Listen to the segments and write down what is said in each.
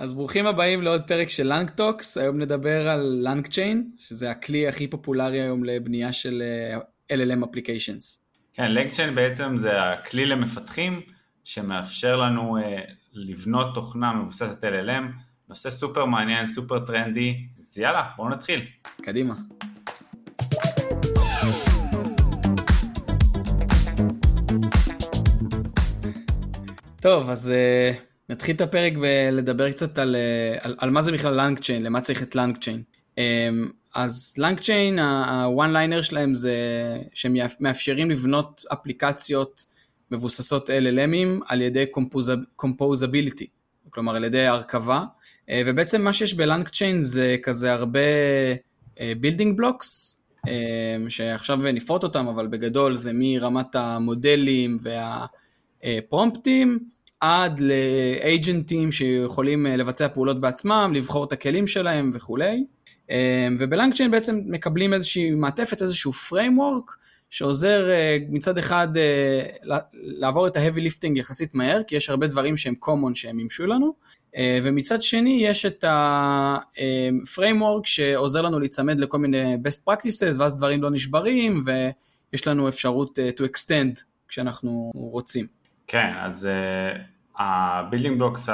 אז ברוכים הבאים לעוד פרק של LangTalks, היום נדבר על LangChain, שזה הכלי הכי פופולרי היום לבנייה של אה, LLM applications. כן, LangChain בעצם זה הכלי למפתחים שמאפשר לנו אה, לבנות תוכנה מבוססת LLM, נושא סופר מעניין, סופר טרנדי, אז יאללה, בואו נתחיל. קדימה. טוב, אז אה, נתחיל את הפרק ולדבר קצת על, אה, על, על מה זה בכלל LangChain, למה צריך את LangChain. אמ, אז LangChain, ה-one liner שלהם זה שהם מאפשרים לבנות אפליקציות מבוססות LLMים על ידי composability, כלומר על ידי הרכבה, אה, ובעצם מה שיש ב-LangChain זה כזה הרבה building אה, blocks, שעכשיו נפרוט אותם, אבל בגדול זה מרמת המודלים והפרומפטים, עד לאג'נטים שיכולים אה, לבצע פעולות בעצמם, לבחור את הכלים שלהם וכולי. אה, ובלנגצ'יין בעצם מקבלים איזושהי מעטפת, איזשהו framework שעוזר אה, מצד אחד לעבור את ה-heavy lifting יחסית מהר, כי יש הרבה דברים שהם common שהם מימשו לנו, ומצד שני יש את ה-framework שעוזר לנו להיצמד לכל מיני best practices, ואז דברים לא נשברים, ויש לנו אפשרות to extend כשאנחנו רוצים. כן, אז ה-building blocks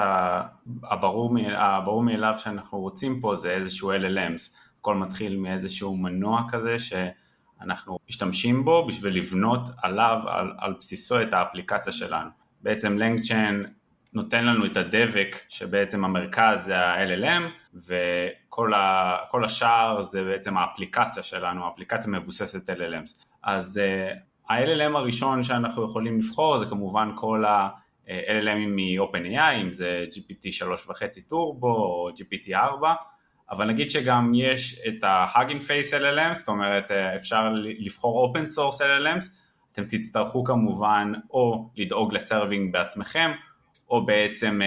הברור, הברור מאליו שאנחנו רוצים פה זה איזשהו LLMs, הכל מתחיל מאיזשהו מנוע כזה שאנחנו משתמשים בו בשביל לבנות עליו, על, על בסיסו את האפליקציה שלנו. בעצם LangChain נותן לנו את הדבק שבעצם המרכז זה ה-LLM וכל ה, השאר זה בעצם האפליקציה שלנו, האפליקציה מבוססת LLMs. אז אה, ה-LLM הראשון שאנחנו יכולים לבחור זה כמובן כל ה... LLMים מ-OpenAI, אם זה GPT 3.5 טורבו או GPT 4, אבל נגיד שגם יש את ה-Hugging Face LLM, זאת אומרת אפשר לבחור Open Source LLMs, אתם תצטרכו כמובן או לדאוג ל-serving בעצמכם, או בעצם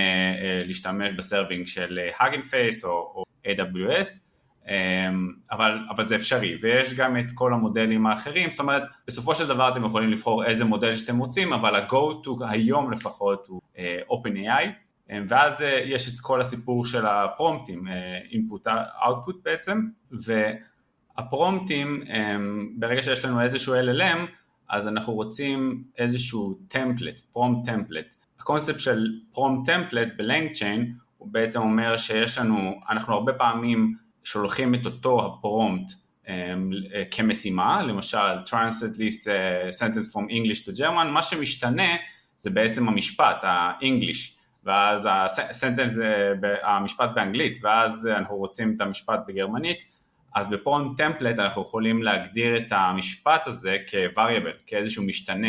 להשתמש ב-serving של Hugging Face או, AWS, אבל, אבל זה אפשרי, ויש גם את כל המודלים האחרים, זאת אומרת, בסופו של דבר אתם יכולים לבחור איזה מודל שאתם רוצים, אבל ה-go to היום לפחות הוא אה, OpenAI, אמ, ואז אה, יש את כל הסיפור של הפרומפטים, uh, input output בעצם, והפרומפטים, אמ, ברגע שיש לנו איזשהו LLM, אז אנחנו רוצים איזשהו template, prompt template. הקונספט של prompt template ב-LangChain הוא בעצם אומר שיש לנו, אנחנו הרבה פעמים שולחים את אותו הפרומפט um, כמשימה, למשל translate this uh, sentence from English to German, מה שמשתנה זה בעצם המשפט, ה-English, ואז הסנטנס, המשפט באנגלית, ואז אנחנו רוצים את המשפט בגרמנית, אז בפרומפט טמפלט אנחנו יכולים להגדיר את המשפט הזה כ-variable, כאיזשהו משתנה,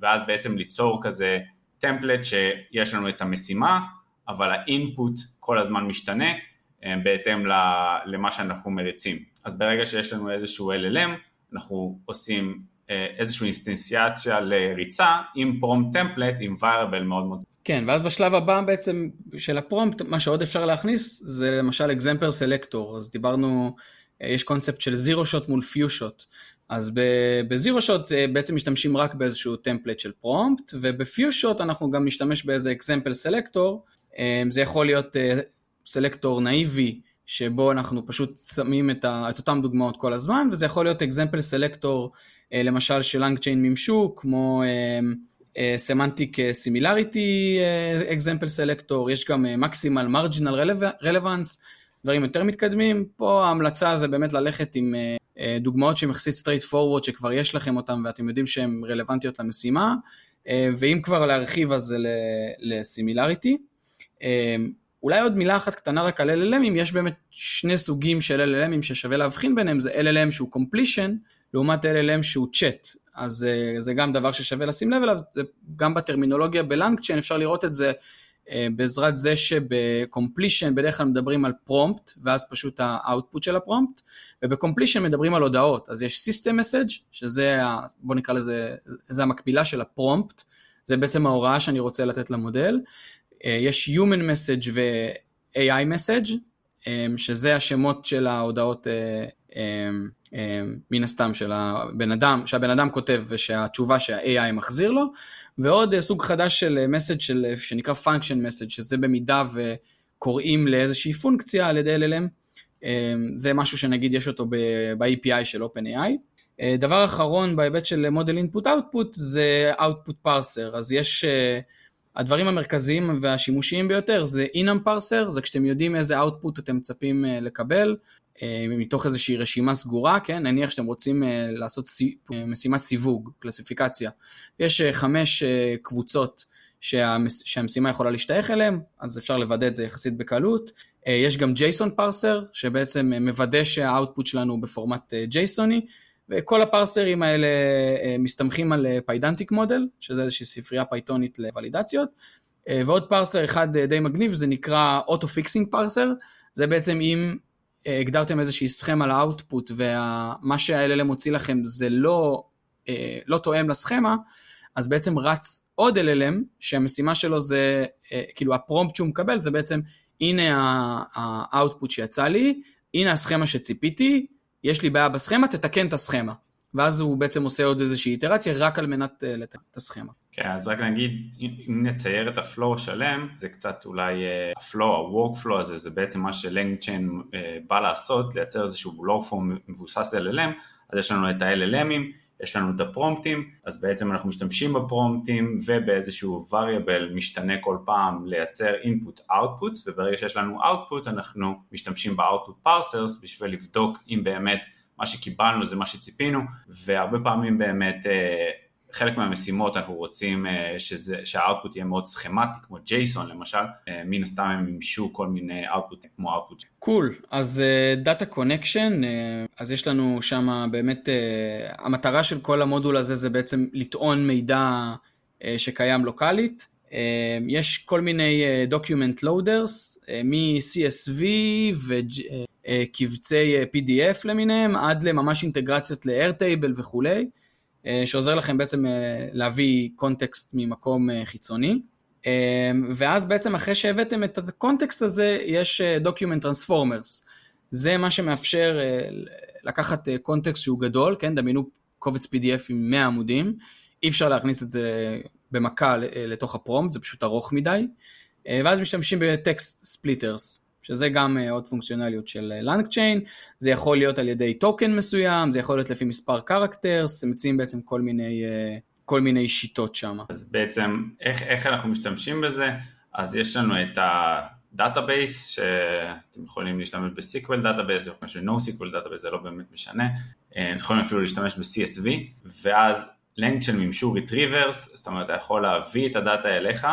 ואז בעצם ליצור כזה טמפלט שיש לנו את המשימה, אבל ה-input כל הזמן משתנה, אה, בהתאם למה שאנחנו מריצים. אז ברגע שיש לנו איזשהו LLM, אנחנו עושים אה, איזושהי אינסטנציאציה לריצה עם prompt template עם variable מאוד מאוד. כן, ואז בשלב הבא בעצם של הפרומפט, מה שעוד אפשר להכניס זה למשל example selector, אז דיברנו, אה, יש קונספט של zero shot מול few shot. אז ב-zero shot בעצם משתמשים רק באיזשהו template של פרומפט, וב-few shot אנחנו גם נשתמש באיזה example selector, זה יכול להיות selector נאיבי, שבו אנחנו פשוט שמים את, ה, את אותם דוגמאות כל הזמן, וזה יכול להיות example selector, למשל של LangChain מימשו, כמו semantic similarity example selector, יש גם maximal marginal relevance, דברים יותר מתקדמים, פה ההמלצה זה באמת ללכת עם אה, דוגמאות שהן יחסית straight forward שכבר יש לכם אותן ואתם יודעים שהן רלוונטיות למשימה, אה, ואם כבר להרחיב אז זה ל-similarity. אולי עוד מילה אחת קטנה רק על LLMים, יש באמת שני סוגים של LLMים ששווה להבחין ביניהם, זה LLM שהוא completion, לעומת LLM שהוא chat, אז אה, זה גם דבר ששווה לשים לב אליו, גם בטרמינולוגיה ב-LangChain אפשר לראות את זה אה, בעזרת זה שב-completion בדרך כלל מדברים על פרומפט, ואז פשוט ה-output של הפרומפט, וב-completion מדברים על הודעות, אז יש System Message, שזה, בוא נקרא לזה, זה המקבילה של הפרומפט, זה בעצם ההוראה שאני רוצה לתת למודל, יש Human Message ו-AI Message, אה, שזה השמות של ההודעות אה, מן הסתם של הבן אדם, שהבן אדם כותב ושהתשובה שה-AI מחזיר לו, ועוד סוג חדש של מסאג' של, שנקרא Function Message, שזה במידה קוראים לאיזושהי פונקציה על ידי LLM. זה משהו שנגיד יש אותו ב-API של OpenAI. דבר אחרון בהיבט של מודל input output זה output parser, אז יש, הדברים המרכזיים והשימושיים ביותר זה inam parser, זה כשאתם יודעים איזה output אתם מצפים לקבל, אה, מתוך איזושהי רשימה סגורה, כן? נניח שאתם רוצים אה, לעשות אה, משימת סיווג, קלסיפיקציה. יש חמש קבוצות שהמשימה יכולה להשתייך אליהן, אז אפשר לוודא את זה יחסית בקלות. יש גם JSON parser, שבעצם מוודא שה output שלנו הוא בפורמט JSONי, וכל הפרסרים האלה מסתמכים על Pydantic model, שזה איזושהי ספרייה פייתונית לוולידציות. ועוד parser אחד די מגניב, זה נקרא auto-fixing parser, זה בעצם אם הגדרתם איזושהי סכמה ל output ומה שה-LLM מוציא לכם זה לא, אה, לא תואם לסכמה, אז בעצם רץ עוד LLM שהמשימה שלו זה, אה, כאילו ה prompt שהוא מקבל זה בעצם הנה ה output שיצא לי, הנה הסכמה שציפיתי, יש לי בעיה בסכמה, תתקן את הסכמה. ואז הוא בעצם עושה עוד איזושהי איטרציה רק על מנת אה, לתקן את הסכמה. כן, אז רק נגיד, אם נצייר את ה flow השלם, זה קצת אולי ה flow, ה-workflow הזה, זה בעצם מה ש LangChain אה, בא לעשות, לייצר איזשהו לואו פורם מבוסס LLM, אז יש לנו את ה-LLMים, יש לנו את הפרומפטים, אז בעצם אנחנו משתמשים בפרומפטים ובאיזשהו variable משתנה כל פעם לייצר input-output, וברגע שיש לנו output אנחנו משתמשים ב-output parsers בשביל לבדוק אם באמת מה שקיבלנו זה מה שציפינו, והרבה פעמים באמת אה, חלק מהמשימות אנחנו רוצים אה, שזה, שה output יהיה מאוד סכמטי, כמו JSON למשל, אה, מן הסתם הם מימשו כל מיני אאוטפוטים כמו output. cool, cool. אז data אה, connection, אה, אז יש לנו שם באמת, אה, המטרה של כל המודול הזה זה בעצם לטעון מידע אה, שקיים לוקאלית. אה, יש כל מיני אה, loaders, אה, מ-CSV וקבצי uh, PDF למיניהם, עד לממש אינטגרציות ל-Airtable וכולי. אה, שעוזר לכם בעצם אה, להביא קונטקסט ממקום אה, חיצוני. ואז בעצם אחרי שהבאתם את הקונטקסט הזה, יש Document Transformers. זה מה שמאפשר לקחת קונטקסט שהוא גדול, כן, דמיינו קובץ PDF עם 100 עמודים, אי אפשר להכניס את זה במכה לתוך הפרומפט, זה פשוט ארוך מדי, ואז משתמשים ב text splitters. שזה גם אה, עוד פונקציונליות של LangChain אה, זה יכול להיות על ידי token מסוים, זה יכול להיות לפי מספר characters, הם מציעים בעצם כל מיני, אה, כל מיני שיטות שם. אז בעצם איך, איך אנחנו משתמשים בזה? אז יש לנו את ה database, שאתם יכולים להשתמש ב SQL database, או NoSQL database, זה לא באמת משנה, אתם יכולים אפילו להשתמש ב-CSV, ואז LangChain ממשו retrievers, זאת אומרת אתה יכול להביא את ה data אליך,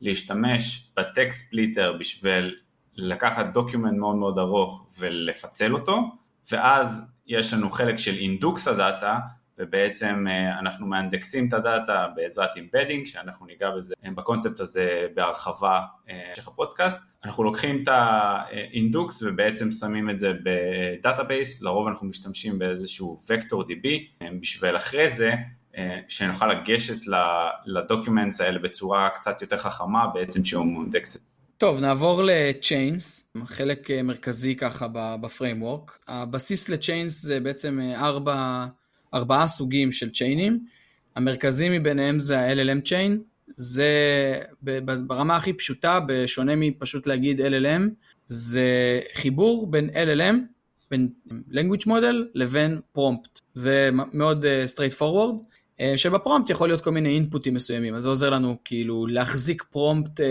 להשתמש ב text splitter בשביל לקחת document מאוד מאוד ארוך ולפצל אותו, ואז יש לנו חלק של אינדוקס ה data, ובעצם אה, אנחנו מאנדקסים את הדאטה בעזרת embedding, שאנחנו ניגע בזה אה, בקונספט הזה בהרחבה בהמשך הפודקאסט. אנחנו לוקחים את האינדוקס ובעצם שמים את זה ב database, לרוב אנחנו משתמשים באיזשהו vector DB, אה, בשביל אחרי זה שנוכל לגשת לדוקיומנטס האלה בצורה קצת יותר חכמה, בעצם שהוא מונדקס טוב, נעבור ל-Chains, חלק אה, מרכזי ככה בפריימוורק. הבסיס ל-Chains זה בעצם אה, ארבע, ארבעה סוגים של צ'יינים. המרכזי מביניהם זה ה-LLM Chain, זה ברמה הכי פשוטה, בשונה מפשוט להגיד LLM, זה חיבור בין LLM, בין language model לבין prompt. זה מאוד uh, straight forward. שבפרומפט יכול להיות כל מיני אינפוטים מסוימים, אז זה עוזר לנו כאילו להחזיק פרומפט uh,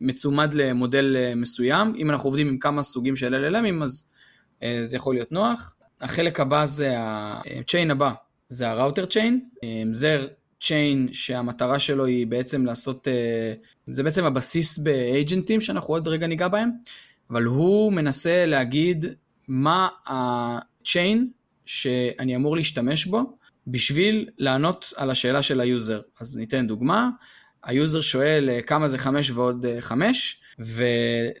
מצומד למודל אה, מסוים. אם אנחנו עובדים עם כמה סוגים של LLMים, אז אה, זה יכול להיות נוח. החלק הבא זה ה-chain הבא, זה ה-router chain. אה, זה chain שהמטרה שלו היא בעצם לעשות, זה בעצם הבסיס באג'נטים שאנחנו עוד רגע ניגע בהם, אבל הוא מנסה להגיד מה ה-chain שאני אמור להשתמש בו בשביל לענות על השאלה של ה user. אז ניתן דוגמה, ה user שואל אה, כמה זה 5 ועוד 5, אה,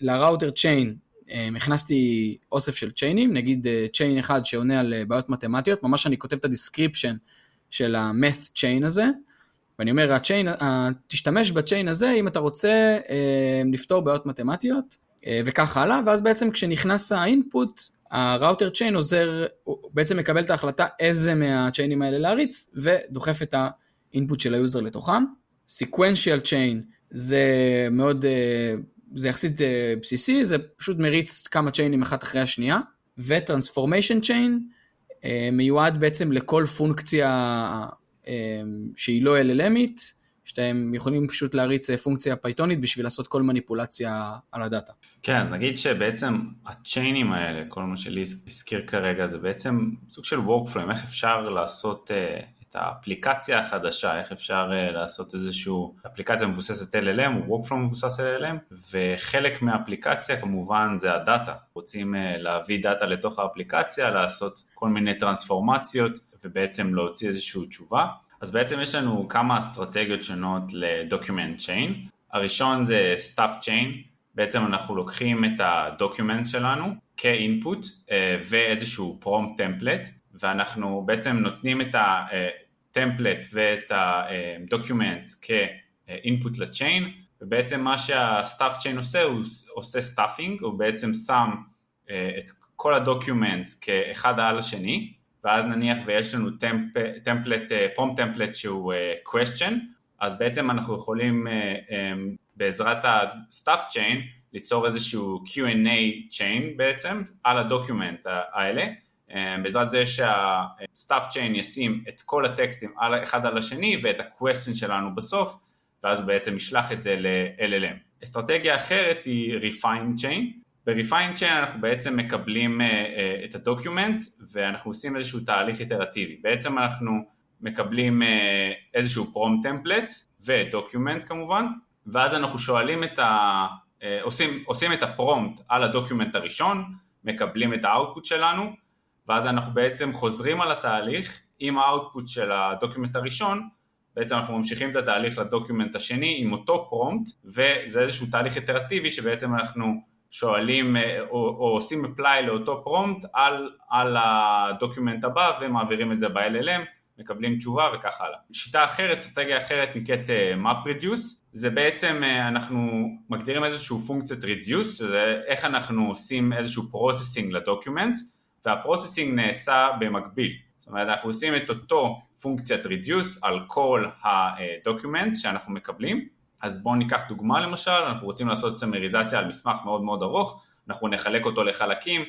ול router chain אה, הכנסתי אוסף של צ'יינים, נגיד chain אחד שעונה על בעיות מתמטיות, ממש אני כותב את ה description של ה-math chain הזה, ואני אומר, ה chain, תשתמש ב chain הזה אם אתה רוצה לפתור בעיות מתמטיות, וכך הלאה, ואז בעצם כשנכנס ה input, ה router chain עוזר, הוא בעצם מקבל את ההחלטה איזה מהצ'יינים האלה להריץ, ודוחף את ה input של ה user לתוכם. Sequential chain זה מאוד אה, זה יחסית בסיסי, זה פשוט מריץ כמה צ'יינים אחת אחרי השנייה, ו transformation chain מיועד בעצם לכל פונקציה שהיא לא LLMית, שאתם יכולים פשוט להריץ פונקציה פייתונית בשביל לעשות כל מניפולציה על הדאטה. כן, אז נגיד שבעצם הצ'יינים האלה, כל מה שלי הזכיר כרגע, זה בעצם סוג של workflow, איך אפשר לעשות האפליקציה החדשה, איך אפשר uh, לעשות איזושהי אפליקציה מבוססת LLM workflow מבוסס LLM, וחלק מהאפליקציה כמובן זה הדאטה. רוצים uh, להביא דאטה לתוך האפליקציה, לעשות כל מיני טרנספורמציות ובעצם להוציא איזושהי תשובה. אז בעצם יש לנו כמה אסטרטגיות שונות ל document chain. הראשון זה stuff chain, בעצם אנחנו לוקחים את ה document שלנו כ input אה, ואיזשהו prompt template, ואנחנו בעצם נותנים את הטמפלט ואת הדוקימנטס כאינפוט לצ'יין, ובעצם מה שה stuff chain עושה, הוא עושה stuffing, הוא בעצם שם אה, את כל ה documents כאחד על השני, ואז נניח ויש לנו template, prompt template שהוא אה, question, אז בעצם אנחנו יכולים אה, בעזרת ה-stuff chain ליצור איזשהו Q&A chain בעצם על ה documents האלה, בעזרת זה שה-stuff chain ישים את כל הטקסטים אחד על השני ואת ה-question שלנו בסוף, ואז הוא בעצם ישלח את זה ל-LLM. אסטרטגיה אחרת היא refine chain, ב-Refine Chain אנחנו בעצם מקבלים אה, אה, את ה document ואנחנו עושים איזשהו תהליך איטרטיבי. בעצם אנחנו מקבלים אה, איזשהו prompt template ו document כמובן, ואז אנחנו שואלים את ה... עושים, עושים את ה prompt על ה document הראשון, מקבלים את ה output שלנו, ואז אנחנו בעצם חוזרים על התהליך עם ה output של ה document הראשון, בעצם אנחנו ממשיכים את התהליך ל document השני עם אותו prompt, וזה איזשהו תהליך איטרטיבי שבעצם אנחנו שואלים אה, או, או עושים apply לאותו prompt על, על ה document הבא ומעבירים את זה ב-LLM, מקבלים תשובה וכך הלאה. שיטה אחרת, אסטרטגיה אחרת נקראת אה, map reduce, זה בעצם אה, אנחנו מגדירים איזשהו פונקציית reduce, שזה איך אנחנו עושים איזשהו processing ל documents, וה processing נעשה במקביל. זאת אומרת אנחנו עושים את אותו פונקציית reduce על כל ה document שאנחנו מקבלים אז בואו ניקח דוגמה למשל, אנחנו רוצים לעשות סמריזציה על מסמך מאוד מאוד ארוך, אנחנו נחלק אותו לחלקים,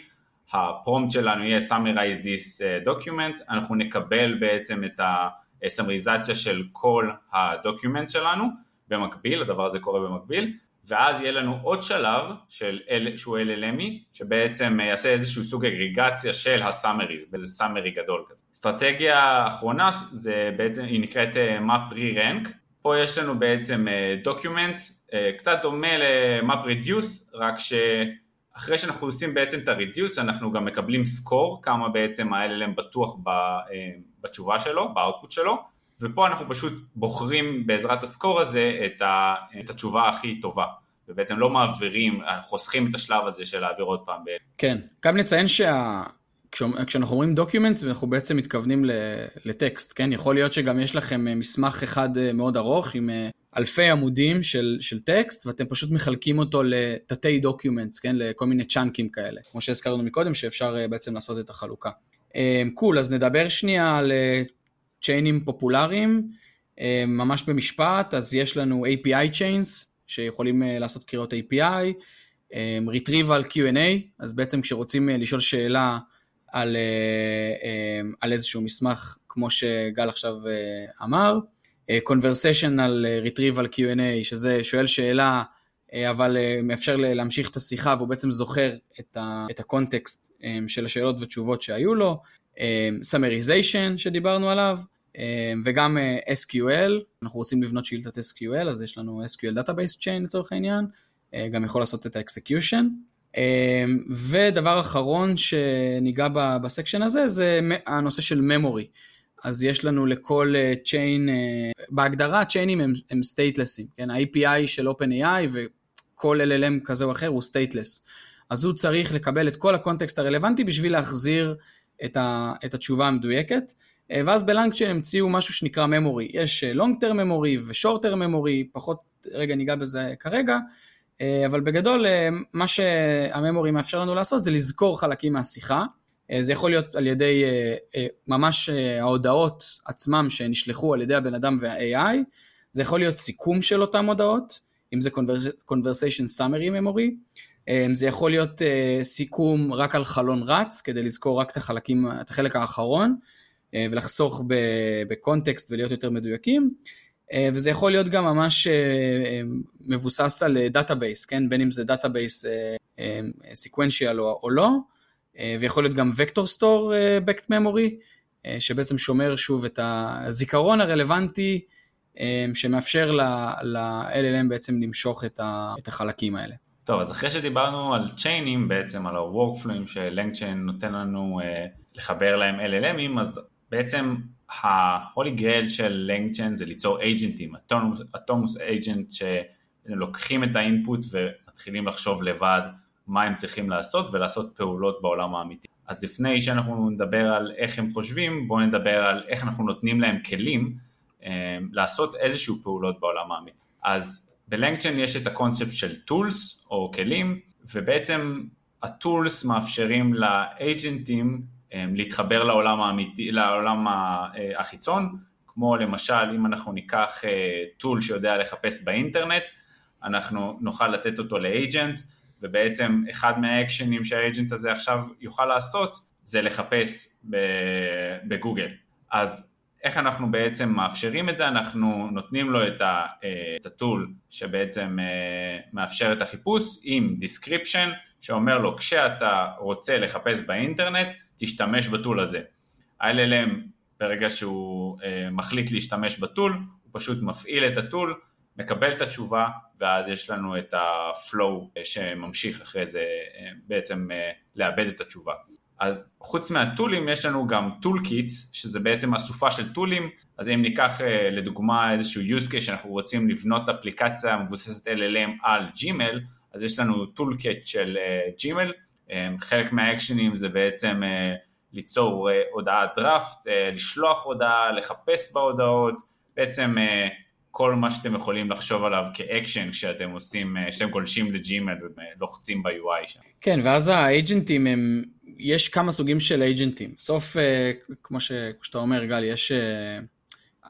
הפרומט שלנו יהיה summarize this uh, document, אנחנו נקבל בעצם את הסמריזציה של כל הדוקיומנט שלנו במקביל, הדבר הזה קורה במקביל, ואז יהיה לנו עוד שלב של, שהוא LLMי, שבעצם יעשה איזשהו סוג אגריגציה של הסאמריז, באיזה סאמרי גדול כזה. אסטרטגיה אחרונה, זה בעצם, היא נקראת אה, map re-rank, פה יש לנו בעצם document, אה, אה, קצת דומה ל-map reduce, רק שאחרי שאנחנו עושים בעצם את ה-reduce אנחנו גם מקבלים score, כמה בעצם ה-LLM בטוח בתשובה שלו, ב output שלו, ופה אנחנו פשוט בוחרים בעזרת ה score הזה את, ה, את התשובה הכי טובה. ובעצם לא מעבירים, חוסכים את השלב הזה של להעביר עוד פעם. כן, גם נציין שה... כשאנחנו אומרים documents אנחנו בעצם מתכוונים לטקסט, כן? יכול להיות שגם יש לכם אה, מסמך אחד אה, מאוד ארוך עם אה, אלפי עמודים של, של טקסט ואתם פשוט מחלקים אותו לתתי documents, כן? לכל מיני צ'אנקים כאלה, כמו שהזכרנו מקודם שאפשר בעצם לעשות את החלוקה. cool, cool, אז נדבר שנייה על צ'יינים פופולריים, ממש במשפט, אז יש לנו API chains שיכולים לעשות קריאות API, retrieval Q&A, אז בעצם כשרוצים לשאול שאלה על, אה, אה, על איזשהו מסמך, כמו שגל עכשיו אה, אמר. conversational retrieval Q&A, שזה שואל שאלה, אבל מאפשר להמשיך את השיחה והוא בעצם זוכר את, ה, את הקונטקסט של השאלות ותשובות שהיו לו. Summarization שדיברנו עליו, וגם SQL, אנחנו רוצים לבנות שאילתת SQL, אז יש לנו SQL Database Chain לצורך העניין, גם יכול לעשות את ה-execution. אמ, ודבר אחרון שניגע ב-section הזה זה הנושא של memory. אז יש לנו לכל chain, אה, בהגדרה צ'יינים הם, הם סטייטלסים, כן? ה-API של OpenAI וכל LLM כזה או אחר הוא stateless. אז הוא צריך לקבל את כל הקונטקסט הרלוונטי בשביל להחזיר את, ה, את התשובה המדויקת. אה, ואז ב-LangChain המציאו משהו שנקרא memory. יש אה, long term memory ו-short term memory, פחות רגע ניגע בזה כרגע. אה, אבל בגדול מה שהממורי מאפשר לנו לעשות זה לזכור חלקים מהשיחה. זה יכול להיות על ידי ממש ההודעות עצמם שנשלחו על ידי הבן אדם וה-AI, זה יכול להיות סיכום של אותם הודעות, אם זה conversation summary memory, זה יכול להיות סיכום רק על חלון רץ, כדי לזכור רק את החלקים, את החלק האחרון, ולחסוך בקונטקסט ולהיות יותר מדויקים. וזה יכול להיות גם ממש מבוסס על database, כן? בין אם זה database sequential או לא, ויכול להיות גם vector store backed memory, שבעצם שומר שוב את הזיכרון הרלוונטי שמאפשר ל-LLM בעצם למשוך את החלקים האלה. טוב, אז אחרי שדיברנו על צ'יינים בעצם, על ה-workflow ים ש-LangChain נותן לנו לחבר להם LLM ים, אז בעצם ה-holy grail של LangChain זה ליצור אייג'נטים, autonomous agents שלוקחים את ה-input ומתחילים לחשוב לבד מה הם צריכים לעשות ולעשות פעולות בעולם האמיתי. אז לפני שאנחנו נדבר על איך הם חושבים, בואו נדבר על איך אנחנו נותנים להם כלים אה, לעשות איזשהו פעולות בעולם האמיתי. אז ב-LangChain יש את הקונספט של tools או כלים, ובעצם הטולס מאפשרים לאג'נטים אה, להתחבר לעולם האמיתי, לעולם אה, החיצון, כמו למשל אם אנחנו ניקח טול שיודע לחפש באינטרנט, אנחנו נוכל לתת אותו לאג'נט, ובעצם אחד מהאקשנים שהאג'נט הזה עכשיו יוכל לעשות זה לחפש בגוגל. אז איך אנחנו בעצם מאפשרים את זה? אנחנו נותנים לו את, הטול שבעצם אה, מאפשר את החיפוש עם description שאומר לו כשאתה רוצה לחפש באינטרנט תשתמש ב-tool הזה. ה-LLM ברגע שהוא אה, מחליט להשתמש ב-tool הוא פשוט מפעיל את ה-tool מקבל את התשובה ואז יש לנו את ה-flow אה, שממשיך אחרי זה אה, בעצם אה, לעבד את התשובה. אז חוץ מהטולים יש לנו גם toolkits שזה בעצם אסופה של טולים. אז אם ניקח לדוגמה איזשהו use case שאנחנו רוצים לבנות אפליקציה מבוססת LLM על Gmail אז יש לנו toolkit של Gmail חלק מהאקשנים זה בעצם ליצור הודעת דראפט, לשלוח הודעה, לחפש בהודעות, בעצם כל מה שאתם יכולים לחשוב עליו כ-action כשאתם עושים, אה, כשאתם גולשים ל-Gmail ולוחצים ב-UI שם. כן, ואז האג'נטים הם, יש כמה סוגים של אג'נטים. בסוף, אה, כמו, ש, כמו שאתה אומר, גל, יש... אה,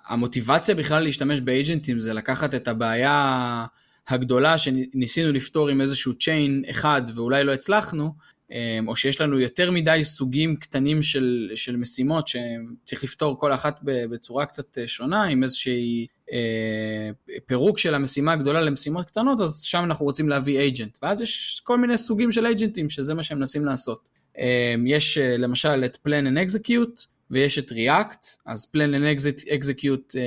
המוטיבציה בכלל להשתמש באג'נטים זה לקחת את הבעיה הגדולה שניסינו לפתור עם איזשהו צ'יין אחד ואולי לא הצלחנו, או שיש לנו יותר מדי סוגים קטנים של, של משימות שצריך לפתור כל אחת בצורה קצת שונה, עם איזושהי אה, פירוק של המשימה הגדולה למשימות קטנות, אז שם אנחנו רוצים להביא אייג'נט. ואז יש כל מיני סוגים של אייג'נטים, שזה מה שהם מנסים לעשות. אה, יש אה, למשל את Plan and Execute, ויש את React, אז Plan and Execute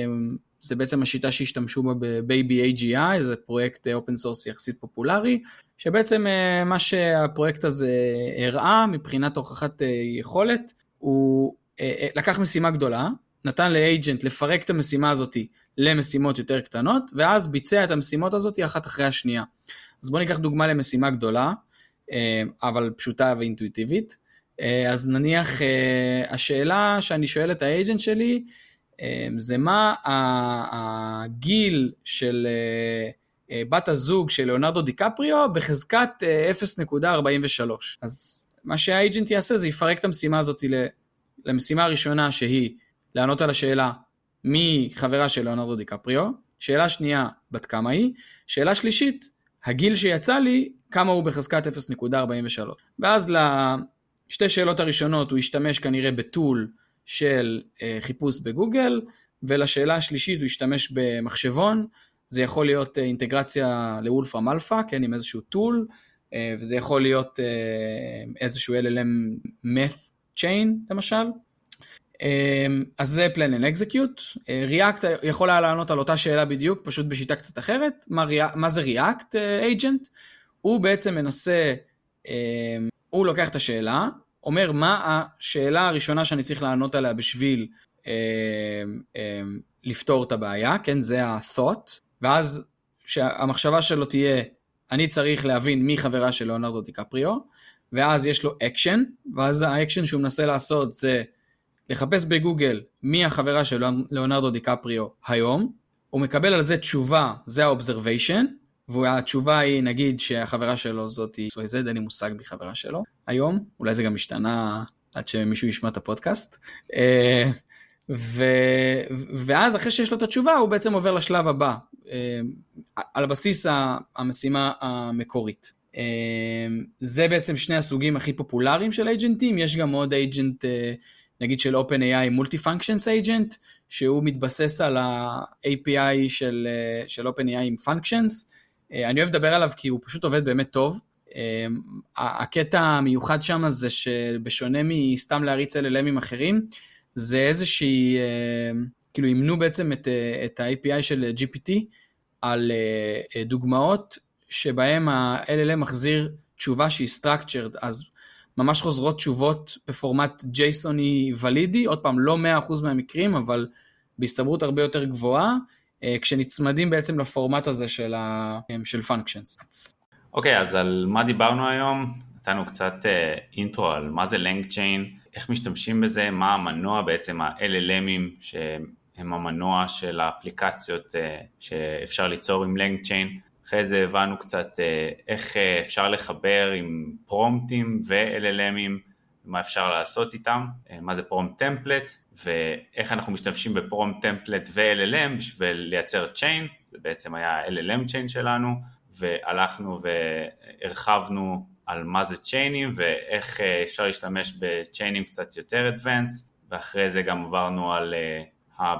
זה בעצם השיטה שהשתמשו בה ב-Baby AGI, זה פרויקט open source יחסית פופולרי, שבעצם מה שהפרויקט הזה הראה מבחינת הוכחת יכולת, הוא לקח משימה גדולה, נתן ל-agent לפרק את המשימה הזאתי למשימות יותר קטנות, ואז ביצע את המשימות הזאת אחת אחרי השנייה. אז בואו ניקח דוגמה למשימה גדולה, אה, אבל פשוטה ואינטואיטיבית. אה, אז נניח אה, השאלה שאני שואל את האג'נט שלי, זה מה הגיל של בת הזוג של ליאונרדו דיקפריו בחזקת 0.43. אז מה שהאג'נט יעשה זה יפרק את המשימה הזאת למשימה הראשונה שהיא לענות על השאלה מי חברה של ליאונרדו דיקפריו, שאלה שנייה, בת כמה היא, שאלה שלישית, הגיל שיצא לי, כמה הוא בחזקת 0.43. ואז לשתי שאלות הראשונות הוא ישתמש כנראה ב-tool של אה, חיפוש בגוגל, ולשאלה השלישית הוא ישתמש במחשבון, זה יכול להיות אה, אינטגרציה לאולפרם אלפא, כן, עם איזשהו tool, אה, וזה יכול להיות אה, איזשהו LLM math chain למשל, אמ, אז זה plan and execute. אה, ReAct יכול היה לענות על אותה שאלה בדיוק, פשוט בשיטה קצת אחרת. מה, מה זה ReAct אה, agent? הוא בעצם מנסה, אמ, הוא לוקח את השאלה, אומר מה השאלה הראשונה שאני צריך לענות עליה בשביל אמ, לפתור את הבעיה, כן, זה ה-thought, ואז שהמחשבה שלו תהיה, אני צריך להבין מי חברה של ליאונרדו דיקפריו, ואז יש לו אקשן, ואז ה-action שהוא מנסה לעשות זה לחפש בגוגל מי החברה של ליאונרדו דיקפריו היום, הוא מקבל על זה תשובה, זה ה-observation, והתשובה היא נגיד שהחברה שלו זאת היא XYZ, אין לי מושג מי חברה שלו היום, אולי זה גם השתנה עד שמישהו ישמע את הפודקאסט. אה, ו... ואז אחרי שיש לו את התשובה הוא בעצם עובר לשלב הבא, על בסיס המשימה המקורית. זה בעצם שני הסוגים הכי פופולריים של אייג'נטים, יש גם עוד אייג'נט נגיד של OpenAI מולטי פונקשיינס אייג'נט, שהוא מתבסס על ה-API של, של OpenAI עם functions. אני אוהב לדבר עליו כי הוא פשוט עובד באמת טוב. הקטע המיוחד שם זה שבשונה מסתם להריץ LLMים אחרים, זה איזושהי, כאילו אימנו בעצם את, את ה-API של GPT על דוגמאות שבהם ה-LLM מחזיר תשובה שהיא structured, אז ממש חוזרות תשובות בפורמט JSONי ולידי, עוד פעם, לא 100% מהמקרים, אבל בהסתברות הרבה יותר גבוהה, אה, כשנצמדים בעצם לפורמט הזה של, ה, אה, של functions. אוקיי, okay, אז על מה דיברנו היום? נתנו קצת אינטרו uh, על מה זה LangChain, איך משתמשים בזה, מה המנוע בעצם ה-LLMים שהם המנוע של האפליקציות שאפשר ליצור עם LangChain. אחרי זה הבנו קצת אה, איך אה, אפשר לחבר עם פרומפטים ו-LLMים, מה אפשר לעשות איתם, אה, מה זה prompt template ואיך אנחנו משתמשים ב-prompt template ו-LLM בשביל לייצר chain, זה בעצם היה ה-LLM chain שלנו והלכנו והרחבנו על מה זה צ'יינים ואיך אפשר להשתמש בצ'יינים קצת יותר advanced ואחרי זה גם עברנו על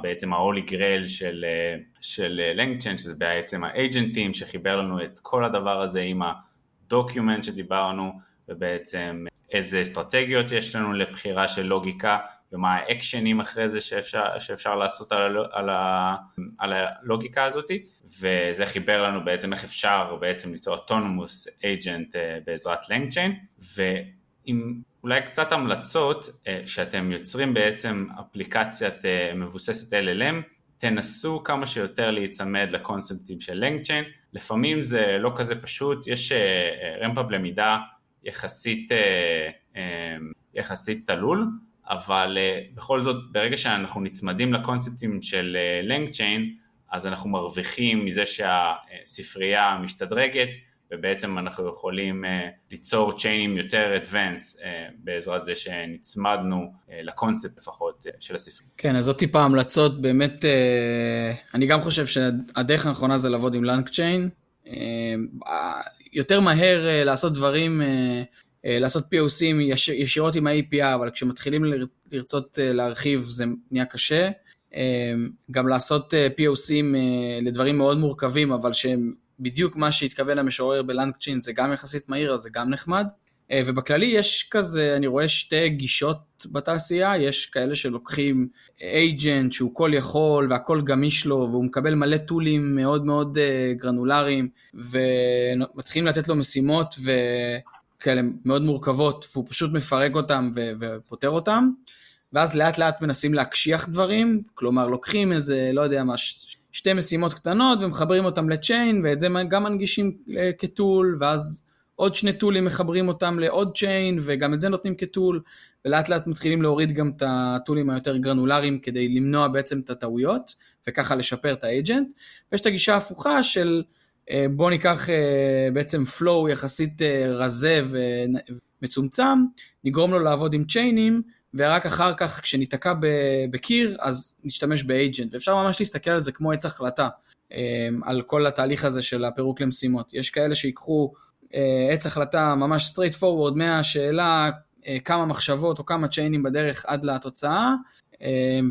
בעצם ה-Holy Grail של, אה, של LangChain, שזה בעצם האג'נטים שחיבר לנו את כל הדבר הזה עם ה-document שדיברנו, ובעצם איזה אסטרטגיות יש לנו לבחירה של לוגיקה, ומה האקשנים אחרי זה שאפשר, שאפשר לעשות על, ה, על, ה, על הלוגיקה הזאת, וזה חיבר לנו בעצם איך אפשר בעצם ליצור אוטונומוס אג'נט אה, בעזרת LangChain, ועם אולי קצת המלצות אה, שאתם יוצרים בעצם אפליקציית אה, מבוססת LLM, תנסו כמה שיותר להיצמד לקונספטים של LangChain, לפעמים זה לא כזה פשוט, יש רמפאפ למידה יחסית, יחסית תלול, אבל בכל זאת ברגע שאנחנו נצמדים לקונספטים של LangChain אז אנחנו מרוויחים מזה שהספרייה משתדרגת ובעצם אנחנו יכולים uh, ליצור צ'יינים יותר advanced uh, בעזרת זה שנצמדנו לקונספט לפחות של הספר. כן, אז עוד טיפה המלצות, באמת, אני גם חושב שהדרך הנכונה זה לעבוד עם לנק צ'יין, יותר מהר לעשות דברים, לעשות POCים יש, ישירות עם ה-API, אבל כשמתחילים לרצות uh, להרחיב זה נהיה קשה. גם לעשות POCים לדברים מאוד מורכבים, אבל שהם בדיוק מה שהתכוון המשורר בלנגצ'ין זה גם יחסית מהיר, אז זה גם נחמד. אה, ובכללי יש כזה, אני רואה שתי גישות בתעשייה, יש כאלה שלוקחים אייג'נט שהוא כל יכול והכל גמיש לו והוא מקבל מלא טולים מאוד מאוד אה, גרנולריים ומתחילים לתת לו משימות וכאלה מאוד מורכבות והוא פשוט מפרק אותם ופותר אותם. ואז לאט לאט מנסים להקשיח דברים, כלומר לוקחים איזה, לא יודע מה, שתי משימות קטנות ומחברים אותם לצ'יין ואת זה גם מנגישים אה, כטול ואז עוד שני טולים מחברים אותם לעוד צ'יין וגם את זה נותנים כטול ולאט לאט מתחילים להוריד גם את הטולים היותר גרנולריים כדי למנוע בעצם את הטעויות וככה לשפר את האג'נט ויש את הגישה ההפוכה של אה, בוא ניקח אה, בעצם flow יחסית רזה ומצומצם נגרום לו לעבוד עם צ'יינים ורק אחר כך כשניתקע בקיר אז נשתמש באג'נט ואפשר ממש להסתכל על זה כמו עץ החלטה על כל התהליך הזה של הפירוק למשימות. יש כאלה שיקחו אה, עץ החלטה ממש straight forward מהשאלה אה, כמה מחשבות או כמה צ'יינים בדרך עד לתוצאה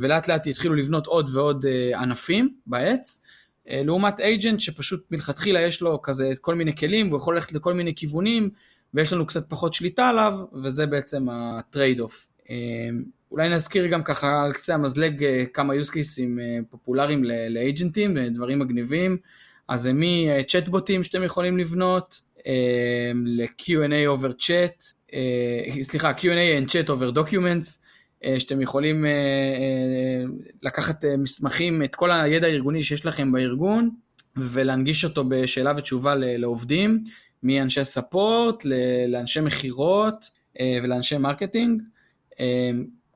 ולאט לאט יתחילו לבנות עוד ועוד אה, ענפים בעץ לעומת agent שפשוט מלכתחילה יש לו כזה כל מיני כלים והוא יכול ללכת לכל מיני כיוונים ויש לנו קצת פחות שליטה עליו וזה בעצם ה-trade-off אמ, אולי נזכיר גם ככה על קצה המזלג אה, כמה use cases אה, פופולריים לאג'נטים, לדברים מגניבים. אז זה מצ'טבוטים שאתם יכולים לבנות, ל-Q&A over chat, אה, סליחה, Q&A and chat over documents, שאתם יכולים לקחת מסמכים, את כל הידע הארגוני שיש לכם בארגון, ולהנגיש אותו בשאלה ותשובה לעובדים, מאנשי support לאנשי מכירות ולאנשי marketing.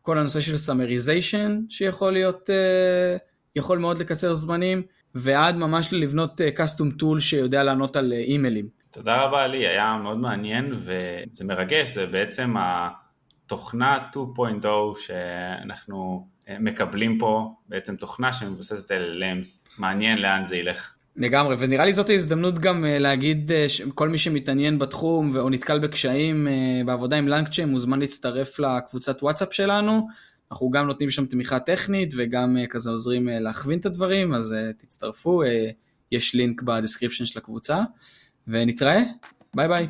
כל הנושא של summarization שיכול להיות, אה, יכול מאוד לקצר זמנים, ועד ממש לבנות אה, טול שיודע לענות על אה, אימיילים. תודה רבה לי, היה מאוד מעניין וזה מרגש, זה בעצם התוכנה 2.0 שאנחנו מקבלים פה, בעצם תוכנה שמבוססת על LLMs, מעניין לאן זה ילך. לגמרי, ונראה לי זאת ההזדמנות גם להגיד, כל מי שמתעניין בתחום או נתקל בקשיים בעבודה עם לנגצ'יין מוזמן להצטרף לקבוצת וואטסאפ שלנו. אנחנו גם נותנים שם תמיכה טכנית וגם כזה עוזרים להכווין את הדברים, אז תצטרפו, יש לינק ב description של הקבוצה, ונתראה, ביי ביי.